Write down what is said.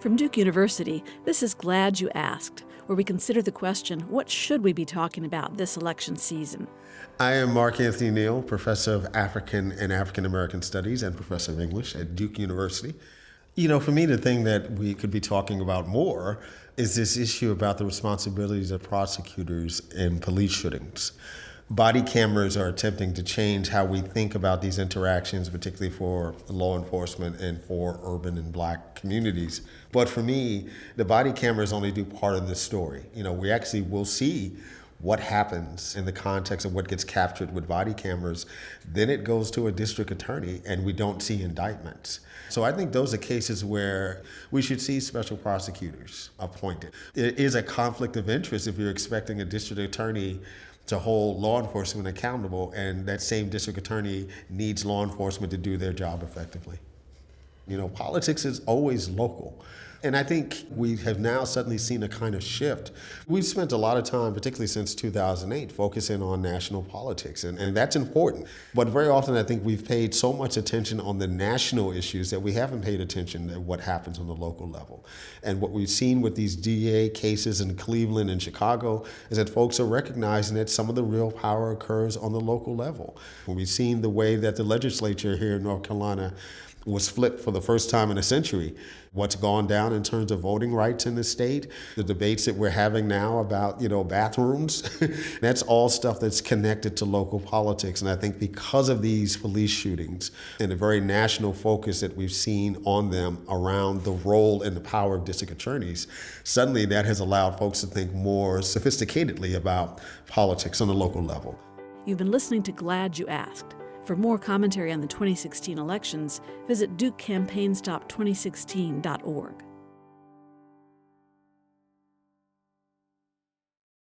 From Duke University, this is Glad You Asked, where we consider the question what should we be talking about this election season? I am Mark Anthony Neal, professor of African and African American Studies and professor of English at Duke University. You know, for me, the thing that we could be talking about more is this issue about the responsibilities of prosecutors in police shootings body cameras are attempting to change how we think about these interactions, particularly for law enforcement and for urban and black communities. But for me, the body cameras only do part of the story. You know, we actually will see what happens in the context of what gets captured with body cameras. Then it goes to a district attorney and we don't see indictments. So I think those are cases where we should see special prosecutors appointed. It is a conflict of interest if you're expecting a district attorney to hold law enforcement accountable, and that same district attorney needs law enforcement to do their job effectively. You know, politics is always local. And I think we have now suddenly seen a kind of shift. We've spent a lot of time, particularly since 2008, focusing on national politics, and, and that's important. But very often, I think we've paid so much attention on the national issues that we haven't paid attention to what happens on the local level. And what we've seen with these DA cases in Cleveland and Chicago is that folks are recognizing that some of the real power occurs on the local level. We've seen the way that the legislature here in North Carolina was flipped for the first time in a century. What's gone down in terms of voting rights in the state, the debates that we're having now about, you know, bathrooms, that's all stuff that's connected to local politics. And I think because of these police shootings and the very national focus that we've seen on them around the role and the power of district attorneys, suddenly that has allowed folks to think more sophisticatedly about politics on the local level. You've been listening to Glad You Asked. For more commentary on the 2016 elections, visit DukeCampaignStop2016.org.